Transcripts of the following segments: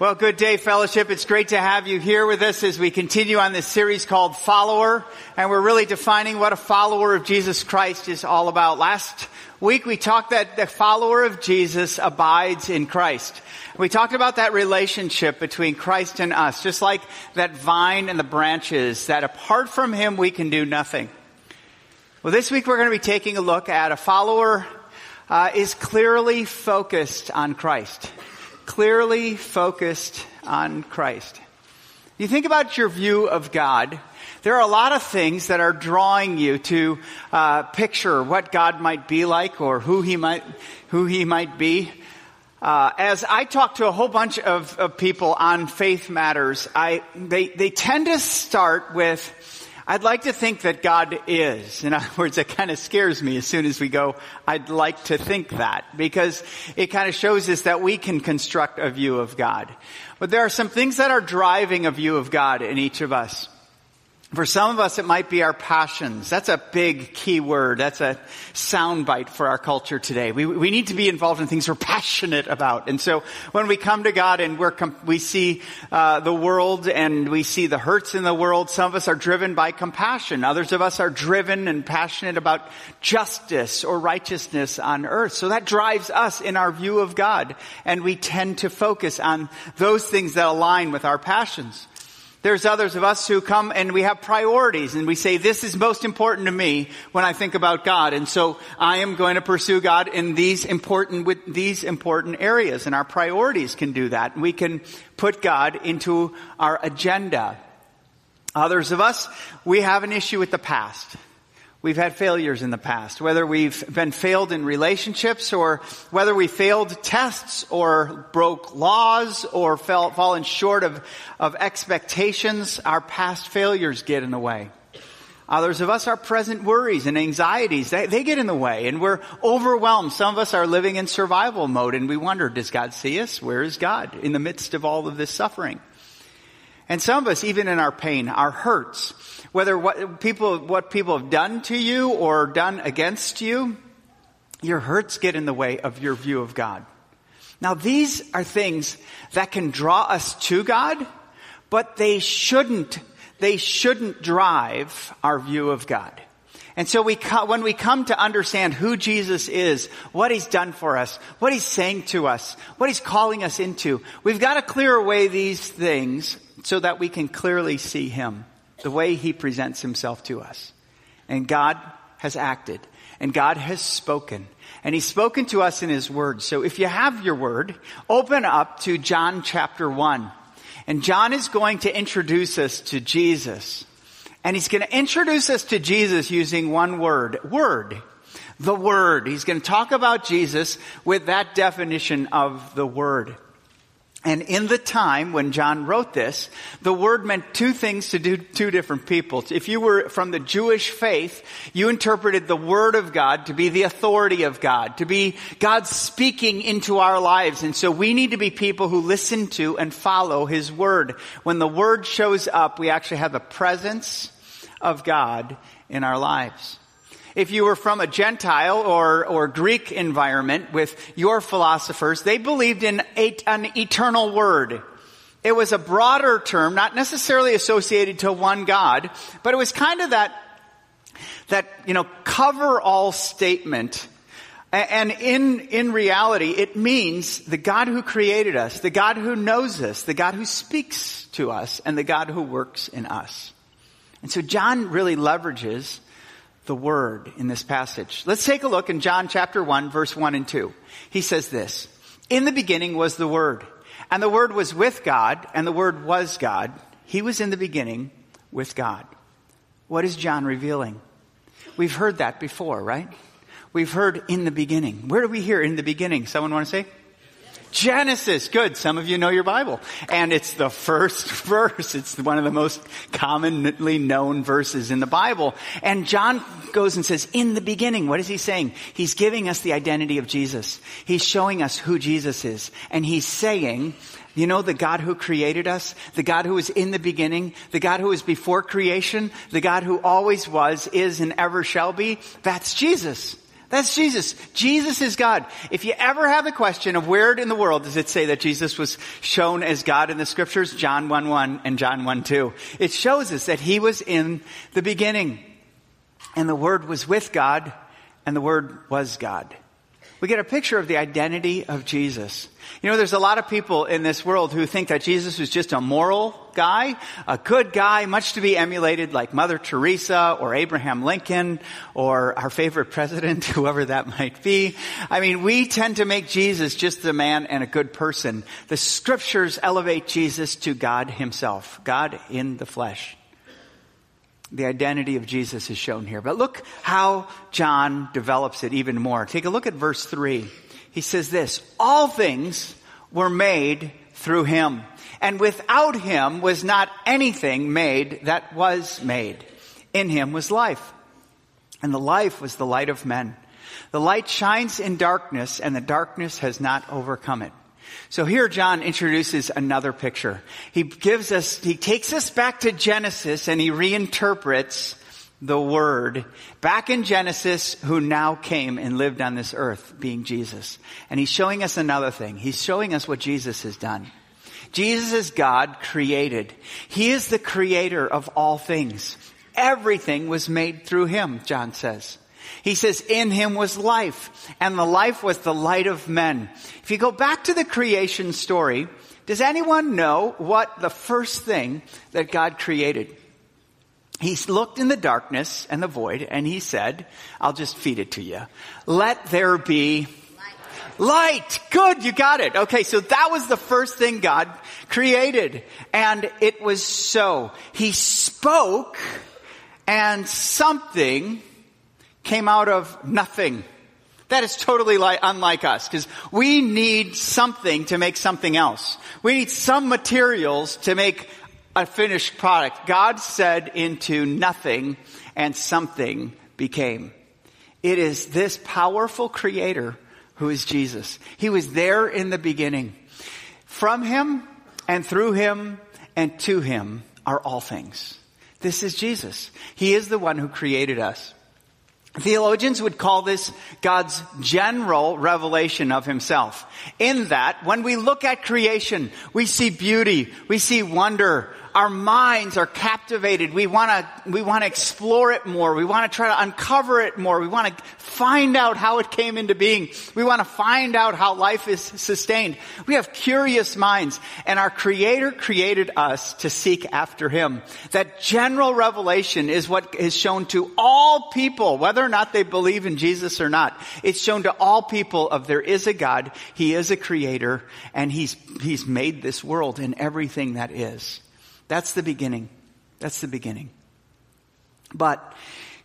Well, good day, fellowship. It's great to have you here with us as we continue on this series called Follower, and we're really defining what a follower of Jesus Christ is all about. Last week we talked that the follower of Jesus abides in Christ. We talked about that relationship between Christ and us, just like that vine and the branches, that apart from Him we can do nothing. Well, this week we're going to be taking a look at a follower uh, is clearly focused on Christ clearly focused on Christ. You think about your view of God, there are a lot of things that are drawing you to uh, picture what God might be like or who he might, who he might be. Uh, as I talk to a whole bunch of, of people on faith matters, I, they, they tend to start with, I'd like to think that God is. In other words, it kind of scares me as soon as we go, I'd like to think that because it kind of shows us that we can construct a view of God. But there are some things that are driving a view of God in each of us. For some of us, it might be our passions. That's a big key word. That's a soundbite for our culture today. We, we need to be involved in things we're passionate about. And so when we come to God and we're, we see uh, the world and we see the hurts in the world, some of us are driven by compassion. Others of us are driven and passionate about justice or righteousness on earth. So that drives us in our view of God. And we tend to focus on those things that align with our passions. There's others of us who come and we have priorities and we say, this is most important to me when I think about God. And so I am going to pursue God in these important, with these important areas. And our priorities can do that. We can put God into our agenda. Others of us, we have an issue with the past. We've had failures in the past, whether we've been failed in relationships or whether we failed tests or broke laws or fell, fallen short of, of expectations. Our past failures get in the way. Others of us, our present worries and anxieties, they, they get in the way and we're overwhelmed. Some of us are living in survival mode and we wonder, does God see us? Where is God in the midst of all of this suffering? And some of us, even in our pain, our hurts, whether what people, what people have done to you or done against you, your hurts get in the way of your view of God. Now these are things that can draw us to God, but they shouldn't, they shouldn't drive our view of God. And so we, when we come to understand who Jesus is, what He's done for us, what He's saying to us, what He's calling us into, we've got to clear away these things so that we can clearly see Him the way he presents himself to us. And God has acted and God has spoken and he's spoken to us in his word. So if you have your word, open up to John chapter one. And John is going to introduce us to Jesus. And he's going to introduce us to Jesus using one word, word. The word. He's going to talk about Jesus with that definition of the word. And in the time when John wrote this, the word meant two things to do two different people. If you were from the Jewish faith, you interpreted the word of God to be the authority of God, to be God speaking into our lives. And so we need to be people who listen to and follow his word. When the word shows up, we actually have the presence of God in our lives if you were from a Gentile or, or Greek environment with your philosophers, they believed in a, an eternal word. It was a broader term, not necessarily associated to one God, but it was kind of that, that, you know, cover all statement. And in, in reality, it means the God who created us, the God who knows us, the God who speaks to us, and the God who works in us. And so John really leverages the word in this passage. Let's take a look in John chapter 1 verse 1 and 2. He says this, In the beginning was the word, and the word was with God, and the word was God. He was in the beginning with God. What is John revealing? We've heard that before, right? We've heard in the beginning. Where do we hear in the beginning? Someone want to say? Genesis. Good. Some of you know your Bible. And it's the first verse. It's one of the most commonly known verses in the Bible. And John goes and says, in the beginning, what is he saying? He's giving us the identity of Jesus. He's showing us who Jesus is. And he's saying, you know, the God who created us, the God who was in the beginning, the God who was before creation, the God who always was, is, and ever shall be, that's Jesus. That's Jesus. Jesus is God. If you ever have the question of where in the world does it say that Jesus was shown as God in the scriptures, John 1 1 and John 1 2, it shows us that he was in the beginning. And the Word was with God, and the Word was God. We get a picture of the identity of Jesus. You know, there's a lot of people in this world who think that Jesus was just a moral guy, a good guy, much to be emulated like Mother Teresa or Abraham Lincoln or our favorite president, whoever that might be. I mean, we tend to make Jesus just a man and a good person. The scriptures elevate Jesus to God himself, God in the flesh. The identity of Jesus is shown here. But look how John develops it even more. Take a look at verse 3 he says this, all things were made through him. And without him was not anything made that was made. In him was life. And the life was the light of men. The light shines in darkness and the darkness has not overcome it. So here John introduces another picture. He gives us, he takes us back to Genesis and he reinterprets the Word back in Genesis who now came and lived on this earth being Jesus. And he's showing us another thing. He's showing us what Jesus has done. Jesus is God created. He is the creator of all things. Everything was made through him, John says. He says, in him was life, and the life was the light of men. If you go back to the creation story, does anyone know what the first thing that God created? he looked in the darkness and the void and he said, I'll just feed it to you. Let there be light. light. Good, you got it. Okay, so that was the first thing God created. And it was so. He spoke and something came out of nothing. That is totally like, unlike us because we need something to make something else. We need some materials to make a finished product. God said into nothing and something became. It is this powerful creator who is Jesus. He was there in the beginning. From him and through him and to him are all things. This is Jesus. He is the one who created us. Theologians would call this God's general revelation of himself. In that, when we look at creation, we see beauty, we see wonder, our minds are captivated. We want to, we want to explore it more. We want to try to uncover it more. We want to find out how it came into being. We want to find out how life is sustained. We have curious minds and our creator created us to seek after him. That general revelation is what is shown to all people, whether or not they believe in Jesus or not. It's shown to all people of there is a God, He is a creator, and He's, He's made this world and everything that is. That's the beginning. That's the beginning. But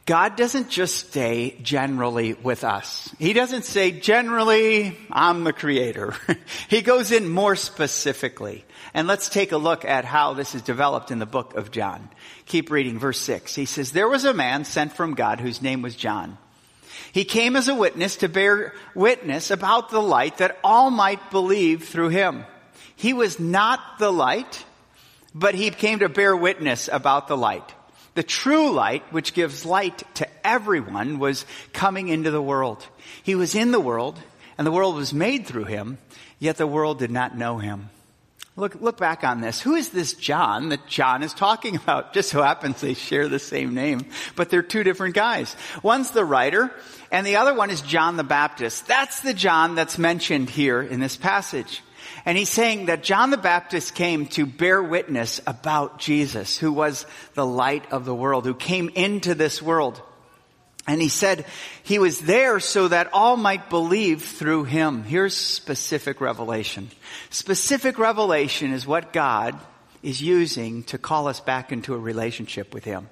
God doesn't just stay generally with us. He doesn't say generally, I'm the creator. he goes in more specifically. And let's take a look at how this is developed in the book of John. Keep reading verse 6. He says, There was a man sent from God whose name was John. He came as a witness to bear witness about the light that all might believe through him. He was not the light, but he came to bear witness about the light. The true light, which gives light to everyone, was coming into the world. He was in the world, and the world was made through him, yet the world did not know him. Look, look back on this. Who is this John that John is talking about? Just so happens they share the same name, but they're two different guys. One's the writer, and the other one is John the Baptist. That's the John that's mentioned here in this passage. And he's saying that John the Baptist came to bear witness about Jesus, who was the light of the world, who came into this world. And he said he was there so that all might believe through him. Here's specific revelation. Specific revelation is what God is using to call us back into a relationship with him.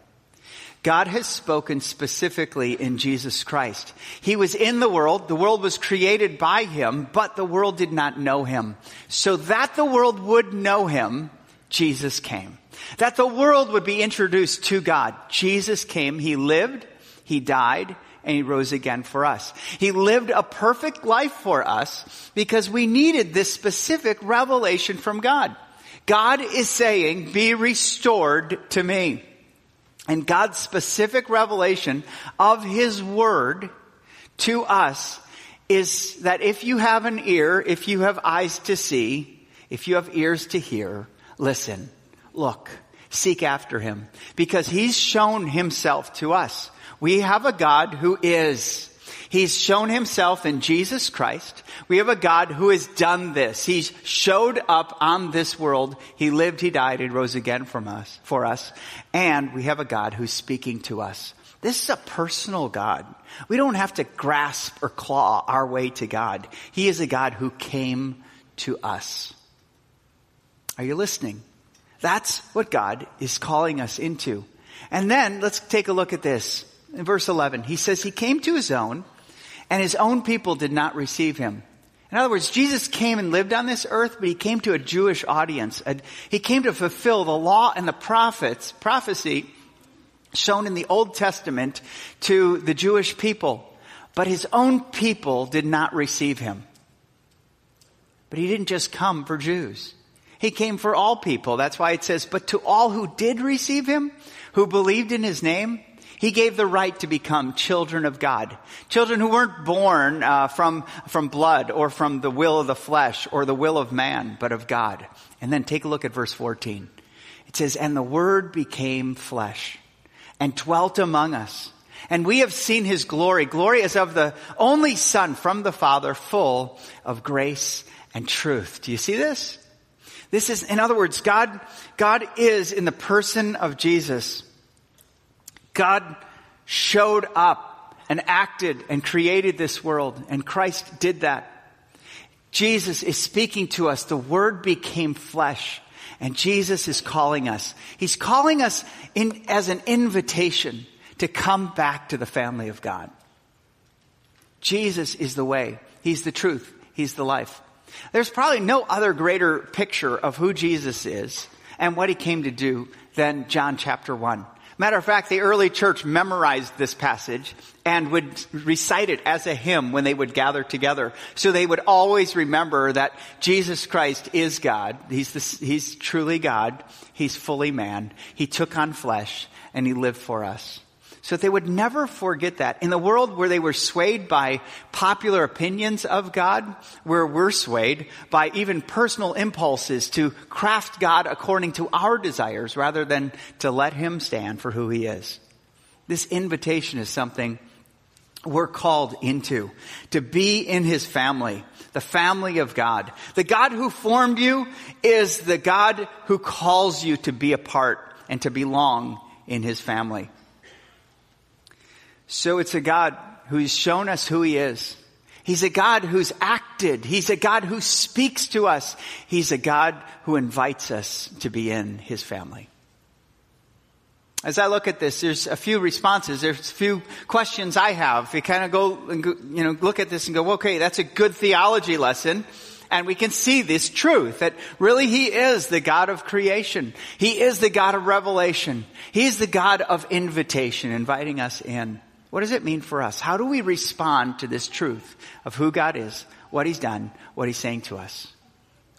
God has spoken specifically in Jesus Christ. He was in the world. The world was created by him, but the world did not know him. So that the world would know him, Jesus came. That the world would be introduced to God. Jesus came. He lived. He died and he rose again for us. He lived a perfect life for us because we needed this specific revelation from God. God is saying, be restored to me and God's specific revelation of His Word to us is that if you have an ear, if you have eyes to see, if you have ears to hear, listen, look, seek after him because he's shown himself to us. We have a God who is. He's shown himself in Jesus Christ. We have a God who has done this. He's showed up on this world. He lived, he died, he rose again from us, for us. And we have a God who's speaking to us. This is a personal God. We don't have to grasp or claw our way to God. He is a God who came to us. Are you listening? That's what God is calling us into. And then let's take a look at this. In verse 11, he says he came to his own and his own people did not receive him. In other words, Jesus came and lived on this earth, but he came to a Jewish audience. He came to fulfill the law and the prophets, prophecy shown in the Old Testament to the Jewish people. But his own people did not receive him. But he didn't just come for Jews. He came for all people. That's why it says, but to all who did receive him, who believed in his name, he gave the right to become children of God. Children who weren't born uh, from, from blood or from the will of the flesh or the will of man, but of God. And then take a look at verse 14. It says, and the word became flesh and dwelt among us. And we have seen his glory. Glory as of the only son from the father full of grace and truth. Do you see this? This is, in other words, God, God is in the person of Jesus. God showed up and acted and created this world and Christ did that. Jesus is speaking to us. The word became flesh and Jesus is calling us. He's calling us in, as an invitation to come back to the family of God. Jesus is the way. He's the truth. He's the life. There's probably no other greater picture of who Jesus is and what he came to do than John chapter 1. Matter of fact, the early church memorized this passage and would recite it as a hymn when they would gather together. So they would always remember that Jesus Christ is God. He's, the, he's truly God. He's fully man. He took on flesh and he lived for us. So they would never forget that. In the world where they were swayed by popular opinions of God, where we're swayed by even personal impulses to craft God according to our desires rather than to let Him stand for who He is. This invitation is something we're called into. To be in His family. The family of God. The God who formed you is the God who calls you to be a part and to belong in His family. So it's a God who's shown us who He is. He's a God who's acted. He's a God who speaks to us. He's a God who invites us to be in His family. As I look at this, there's a few responses. There's a few questions I have. We kind of go and go, you know, look at this and go, okay, that's a good theology lesson. And we can see this truth that really He is the God of creation. He is the God of revelation. He's the God of invitation, inviting us in. What does it mean for us? How do we respond to this truth of who God is, what He's done, what He's saying to us?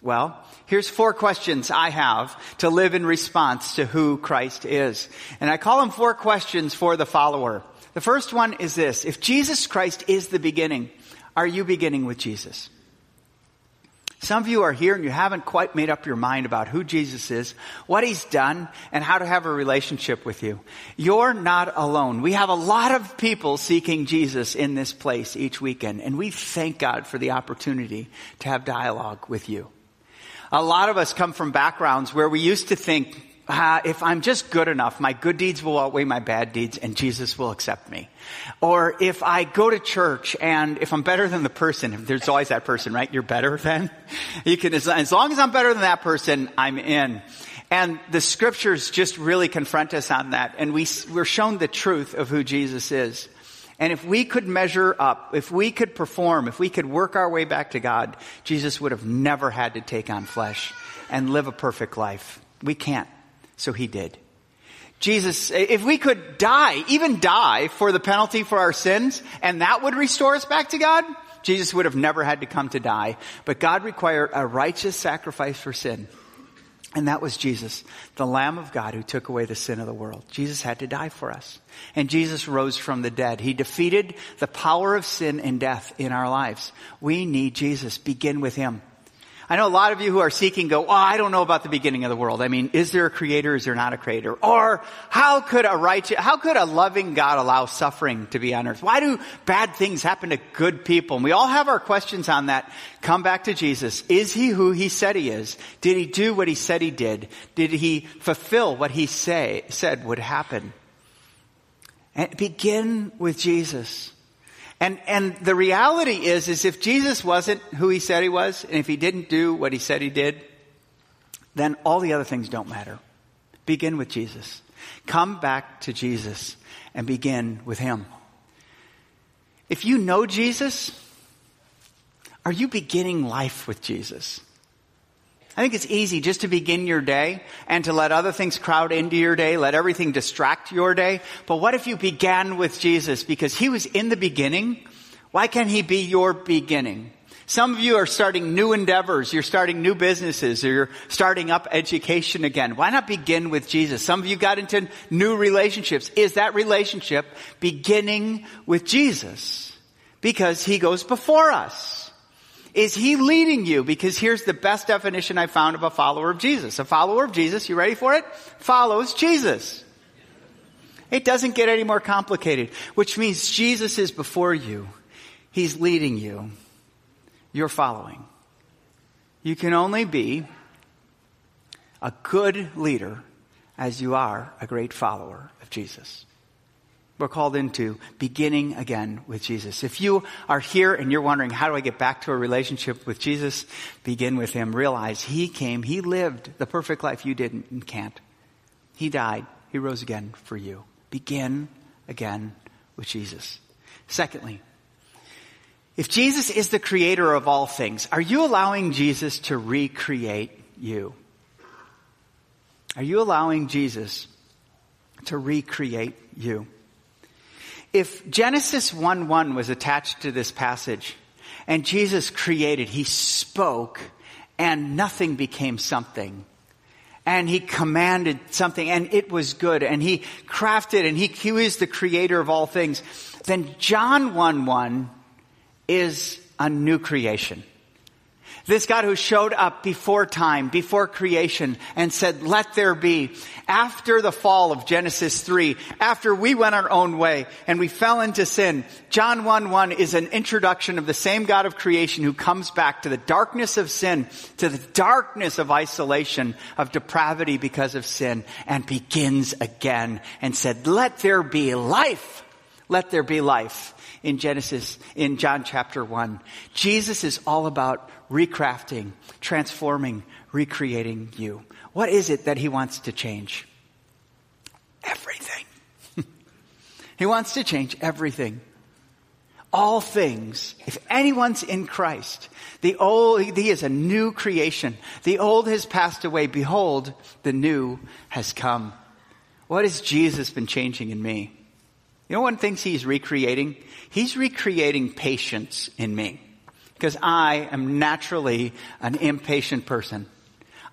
Well, here's four questions I have to live in response to who Christ is. And I call them four questions for the follower. The first one is this. If Jesus Christ is the beginning, are you beginning with Jesus? Some of you are here and you haven't quite made up your mind about who Jesus is, what he's done, and how to have a relationship with you. You're not alone. We have a lot of people seeking Jesus in this place each weekend, and we thank God for the opportunity to have dialogue with you. A lot of us come from backgrounds where we used to think uh, if I'm just good enough, my good deeds will outweigh my bad deeds and Jesus will accept me. Or if I go to church and if I'm better than the person, there's always that person, right? You're better than? You can, as, long as I'm better than that person, I'm in. And the scriptures just really confront us on that. And we, we're shown the truth of who Jesus is. And if we could measure up, if we could perform, if we could work our way back to God, Jesus would have never had to take on flesh and live a perfect life. We can't. So he did. Jesus, if we could die, even die for the penalty for our sins, and that would restore us back to God, Jesus would have never had to come to die. But God required a righteous sacrifice for sin. And that was Jesus, the Lamb of God who took away the sin of the world. Jesus had to die for us. And Jesus rose from the dead. He defeated the power of sin and death in our lives. We need Jesus. Begin with Him. I know a lot of you who are seeking go, oh, I don't know about the beginning of the world. I mean, is there a creator? Is there not a creator? Or how could a righteous, how could a loving God allow suffering to be on earth? Why do bad things happen to good people? And we all have our questions on that. Come back to Jesus. Is he who he said he is? Did he do what he said he did? Did he fulfill what he say, said would happen? And begin with Jesus. And, and the reality is, is if Jesus wasn't who he said he was, and if he didn't do what he said he did, then all the other things don't matter. Begin with Jesus. Come back to Jesus and begin with him. If you know Jesus, are you beginning life with Jesus? I think it's easy just to begin your day and to let other things crowd into your day, let everything distract your day. But what if you began with Jesus because he was in the beginning? Why can't he be your beginning? Some of you are starting new endeavors, you're starting new businesses, or you're starting up education again. Why not begin with Jesus? Some of you got into new relationships. Is that relationship beginning with Jesus? Because he goes before us. Is he leading you? Because here's the best definition I found of a follower of Jesus. A follower of Jesus, you ready for it? Follows Jesus. It doesn't get any more complicated, which means Jesus is before you. He's leading you. You're following. You can only be a good leader as you are a great follower of Jesus. We're called into beginning again with Jesus. If you are here and you're wondering, how do I get back to a relationship with Jesus? Begin with Him. Realize He came, He lived the perfect life you didn't and can't. He died, He rose again for you. Begin again with Jesus. Secondly, if Jesus is the creator of all things, are you allowing Jesus to recreate you? Are you allowing Jesus to recreate you? If Genesis 1 1 was attached to this passage and Jesus created, he spoke and nothing became something. And he commanded something and it was good and he crafted and he, he was the creator of all things. Then John 1 1 is a new creation. This God who showed up before time, before creation, and said, let there be. After the fall of Genesis 3, after we went our own way and we fell into sin, John 1 1 is an introduction of the same God of creation who comes back to the darkness of sin, to the darkness of isolation, of depravity because of sin, and begins again and said, let there be life. Let there be life in Genesis, in John chapter 1. Jesus is all about recrafting, transforming, recreating you. What is it that he wants to change? Everything. he wants to change everything. All things. If anyone's in Christ, the old, he is a new creation. The old has passed away. Behold, the new has come. What has Jesus been changing in me? You know one thing he's recreating? He's recreating patience in me. Because I am naturally an impatient person.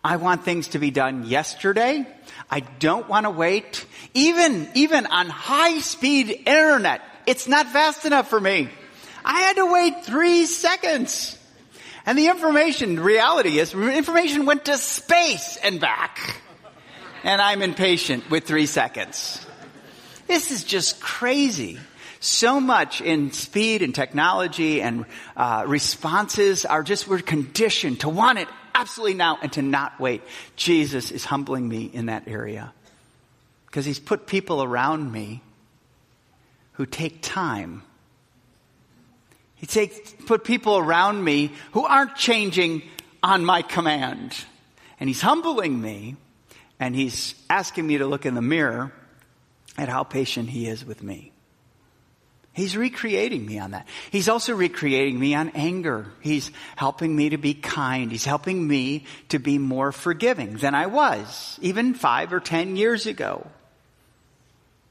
I want things to be done yesterday. I don't want to wait. Even, even on high speed internet, it's not fast enough for me. I had to wait three seconds. And the information, reality is, information went to space and back. And I'm impatient with three seconds. This is just crazy. So much in speed and technology and uh, responses are just, we're conditioned to want it absolutely now and to not wait. Jesus is humbling me in that area. Because he's put people around me who take time. He takes, put people around me who aren't changing on my command. And he's humbling me and he's asking me to look in the mirror at how patient he is with me. He's recreating me on that. He's also recreating me on anger. He's helping me to be kind. He's helping me to be more forgiving than I was even five or ten years ago.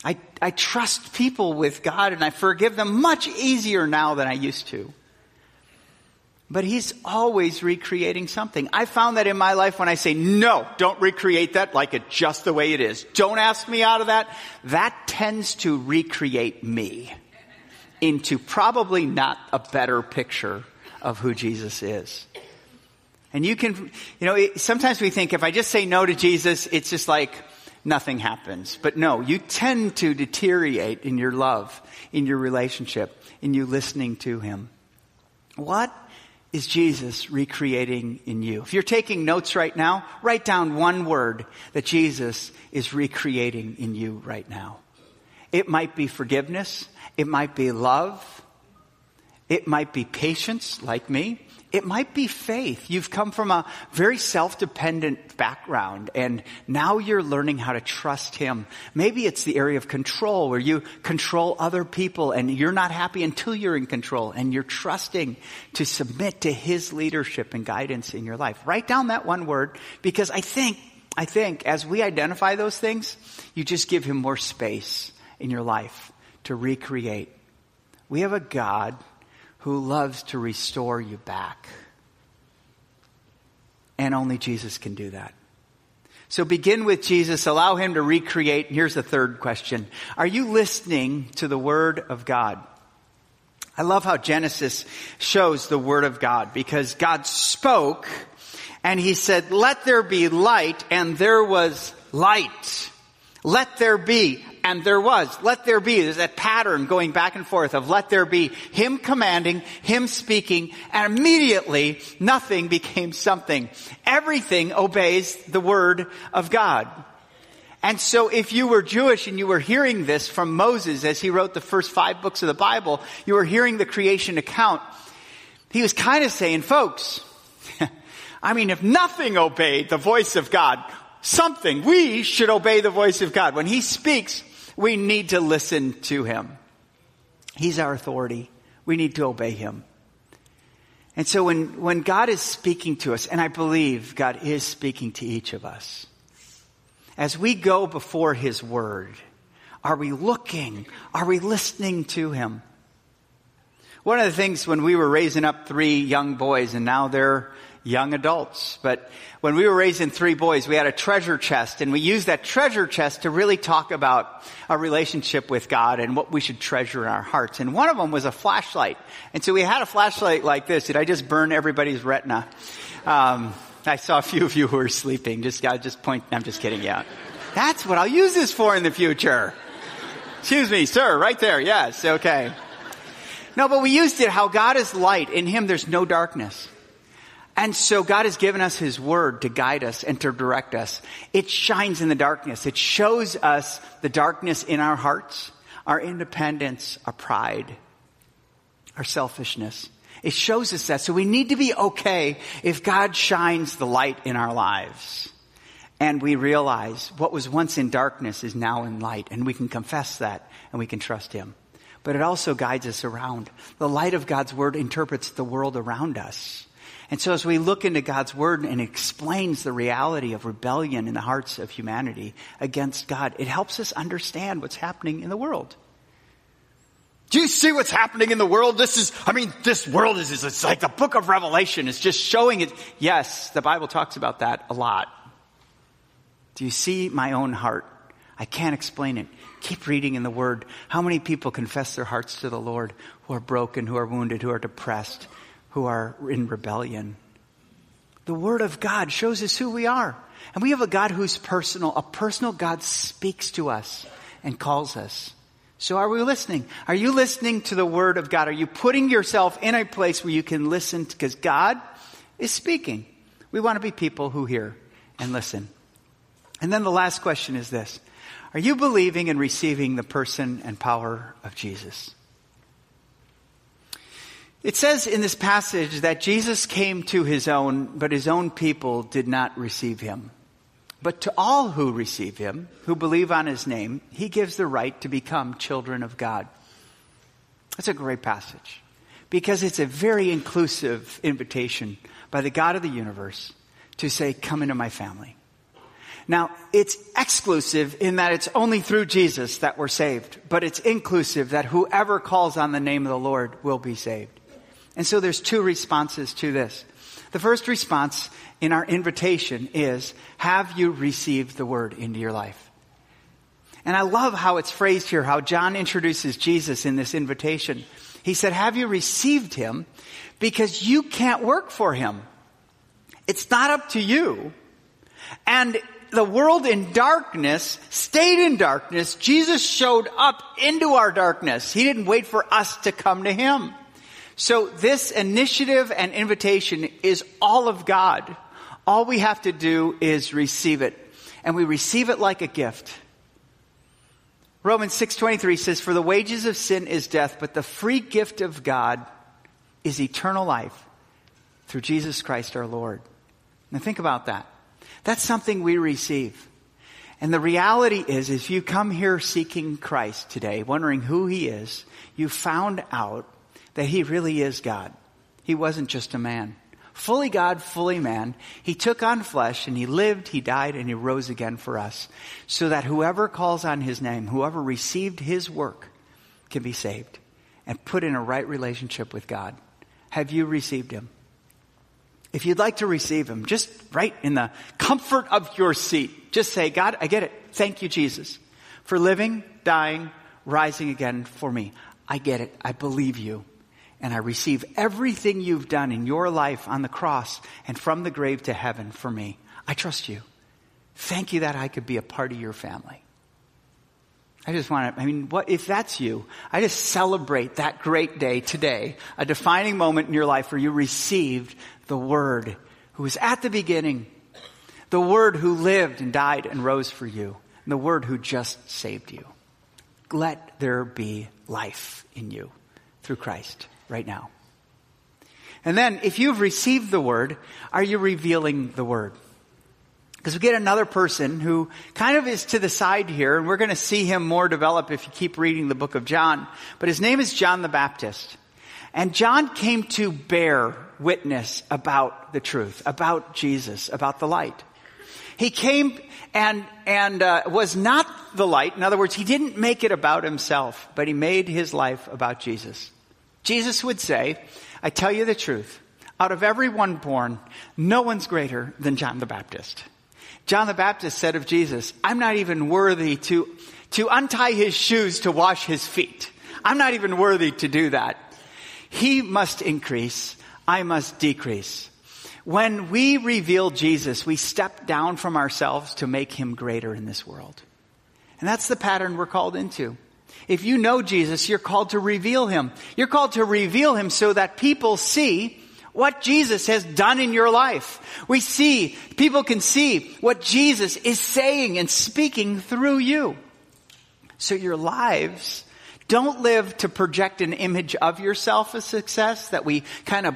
I, I trust people with God and I forgive them much easier now than I used to. But he's always recreating something. I found that in my life when I say, no, don't recreate that like it just the way it is. Don't ask me out of that. That tends to recreate me into probably not a better picture of who Jesus is. And you can, you know, sometimes we think if I just say no to Jesus, it's just like nothing happens. But no, you tend to deteriorate in your love, in your relationship, in you listening to Him. What is Jesus recreating in you? If you're taking notes right now, write down one word that Jesus is recreating in you right now. It might be forgiveness. It might be love. It might be patience, like me. It might be faith. You've come from a very self-dependent background and now you're learning how to trust Him. Maybe it's the area of control where you control other people and you're not happy until you're in control and you're trusting to submit to His leadership and guidance in your life. Write down that one word because I think, I think as we identify those things, you just give Him more space in your life to recreate. We have a God who loves to restore you back. And only Jesus can do that. So begin with Jesus, allow him to recreate. Here's the third question. Are you listening to the word of God? I love how Genesis shows the word of God because God spoke and he said, let there be light and there was light. Let there be and there was. Let there be. There's that pattern going back and forth of let there be. Him commanding, Him speaking, and immediately nothing became something. Everything obeys the Word of God. And so if you were Jewish and you were hearing this from Moses as he wrote the first five books of the Bible, you were hearing the creation account, he was kind of saying, folks, I mean, if nothing obeyed the voice of God, something, we should obey the voice of God. When he speaks, we need to listen to him. He's our authority. We need to obey him. And so when, when God is speaking to us, and I believe God is speaking to each of us, as we go before his word, are we looking? Are we listening to him? One of the things when we were raising up three young boys and now they're young adults. But when we were raising three boys, we had a treasure chest and we used that treasure chest to really talk about our relationship with God and what we should treasure in our hearts. And one of them was a flashlight. And so we had a flashlight like this. Did I just burn everybody's retina? Um, I saw a few of you who were sleeping. Just, I just point, I'm just kidding. Yeah. That's what I'll use this for in the future. Excuse me, sir, right there. Yes. Okay. No, but we used it how God is light. In Him there's no darkness. And so God has given us His Word to guide us and to direct us. It shines in the darkness. It shows us the darkness in our hearts, our independence, our pride, our selfishness. It shows us that. So we need to be okay if God shines the light in our lives. And we realize what was once in darkness is now in light. And we can confess that and we can trust Him. But it also guides us around. The light of God's Word interprets the world around us. And so as we look into God's word and explains the reality of rebellion in the hearts of humanity against God, it helps us understand what's happening in the world. Do you see what's happening in the world? This is, I mean, this world is, it's like the book of Revelation is just showing it. Yes, the Bible talks about that a lot. Do you see my own heart? I can't explain it. Keep reading in the Word. How many people confess their hearts to the Lord who are broken, who are wounded, who are depressed, who are in rebellion. The Word of God shows us who we are. And we have a God who's personal. A personal God speaks to us and calls us. So are we listening? Are you listening to the Word of God? Are you putting yourself in a place where you can listen? Because God is speaking. We want to be people who hear and listen. And then the last question is this. Are you believing and receiving the person and power of Jesus? It says in this passage that Jesus came to his own, but his own people did not receive him. But to all who receive him, who believe on his name, he gives the right to become children of God. That's a great passage because it's a very inclusive invitation by the God of the universe to say, come into my family. Now, it's exclusive in that it's only through Jesus that we're saved, but it's inclusive that whoever calls on the name of the Lord will be saved. And so there's two responses to this. The first response in our invitation is, have you received the word into your life? And I love how it's phrased here, how John introduces Jesus in this invitation. He said, have you received him? Because you can't work for him. It's not up to you. And the world in darkness stayed in darkness. Jesus showed up into our darkness. He didn't wait for us to come to him. So this initiative and invitation is all of God. All we have to do is receive it. And we receive it like a gift. Romans 6:23 says for the wages of sin is death but the free gift of God is eternal life through Jesus Christ our Lord. Now think about that. That's something we receive. And the reality is if you come here seeking Christ today, wondering who he is, you found out that he really is God. He wasn't just a man. Fully God, fully man. He took on flesh and he lived, he died, and he rose again for us. So that whoever calls on his name, whoever received his work, can be saved and put in a right relationship with God. Have you received him? If you'd like to receive him, just right in the comfort of your seat, just say, God, I get it. Thank you, Jesus, for living, dying, rising again for me. I get it. I believe you and I receive everything you've done in your life on the cross and from the grave to heaven for me. I trust you. Thank you that I could be a part of your family. I just want to, I mean, what, if that's you, I just celebrate that great day today, a defining moment in your life where you received the Word who was at the beginning, the Word who lived and died and rose for you, and the Word who just saved you. Let there be life in you through Christ right now. And then, if you've received the word, are you revealing the word? Because we get another person who kind of is to the side here, and we're going to see him more develop if you keep reading the book of John. But his name is John the Baptist. And John came to bear witness about the truth, about Jesus, about the light. He came and, and uh, was not the light. In other words, he didn't make it about himself, but he made his life about Jesus. Jesus would say, I tell you the truth. Out of everyone born, no one's greater than John the Baptist. John the Baptist said of Jesus, I'm not even worthy to, to untie his shoes to wash his feet. I'm not even worthy to do that. He must increase. I must decrease. When we reveal Jesus, we step down from ourselves to make him greater in this world. And that's the pattern we're called into. If you know Jesus, you're called to reveal him. You're called to reveal him so that people see what Jesus has done in your life. We see, people can see what Jesus is saying and speaking through you. So your lives don't live to project an image of yourself as success that we kind of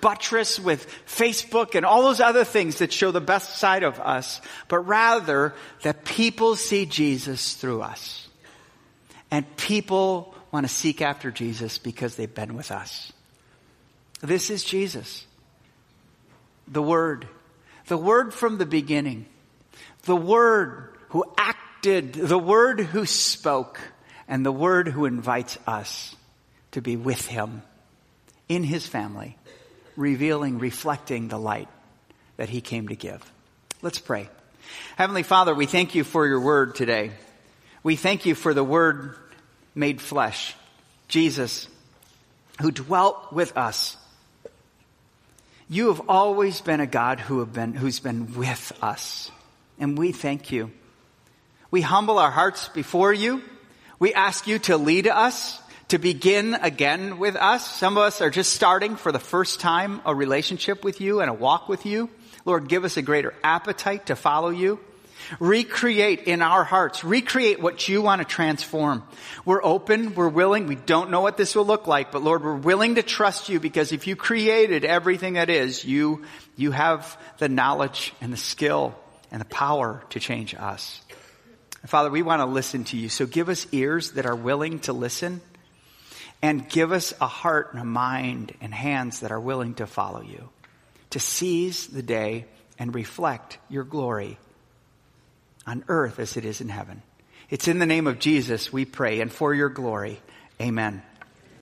buttress with Facebook and all those other things that show the best side of us, but rather that people see Jesus through us. And people want to seek after Jesus because they've been with us. This is Jesus. The Word. The Word from the beginning. The Word who acted. The Word who spoke. And the Word who invites us to be with Him in His family, revealing, reflecting the light that He came to give. Let's pray. Heavenly Father, we thank you for your Word today. We thank you for the Word made flesh, Jesus, who dwelt with us. You have always been a God who have been, who's been with us. And we thank you. We humble our hearts before you. We ask you to lead us, to begin again with us. Some of us are just starting for the first time a relationship with you and a walk with you. Lord, give us a greater appetite to follow you. Recreate in our hearts. Recreate what you want to transform. We're open. We're willing. We don't know what this will look like, but Lord, we're willing to trust you because if you created everything that is, you, you have the knowledge and the skill and the power to change us. Father, we want to listen to you. So give us ears that are willing to listen and give us a heart and a mind and hands that are willing to follow you, to seize the day and reflect your glory on earth as it is in heaven. It's in the name of Jesus we pray and for your glory. Amen.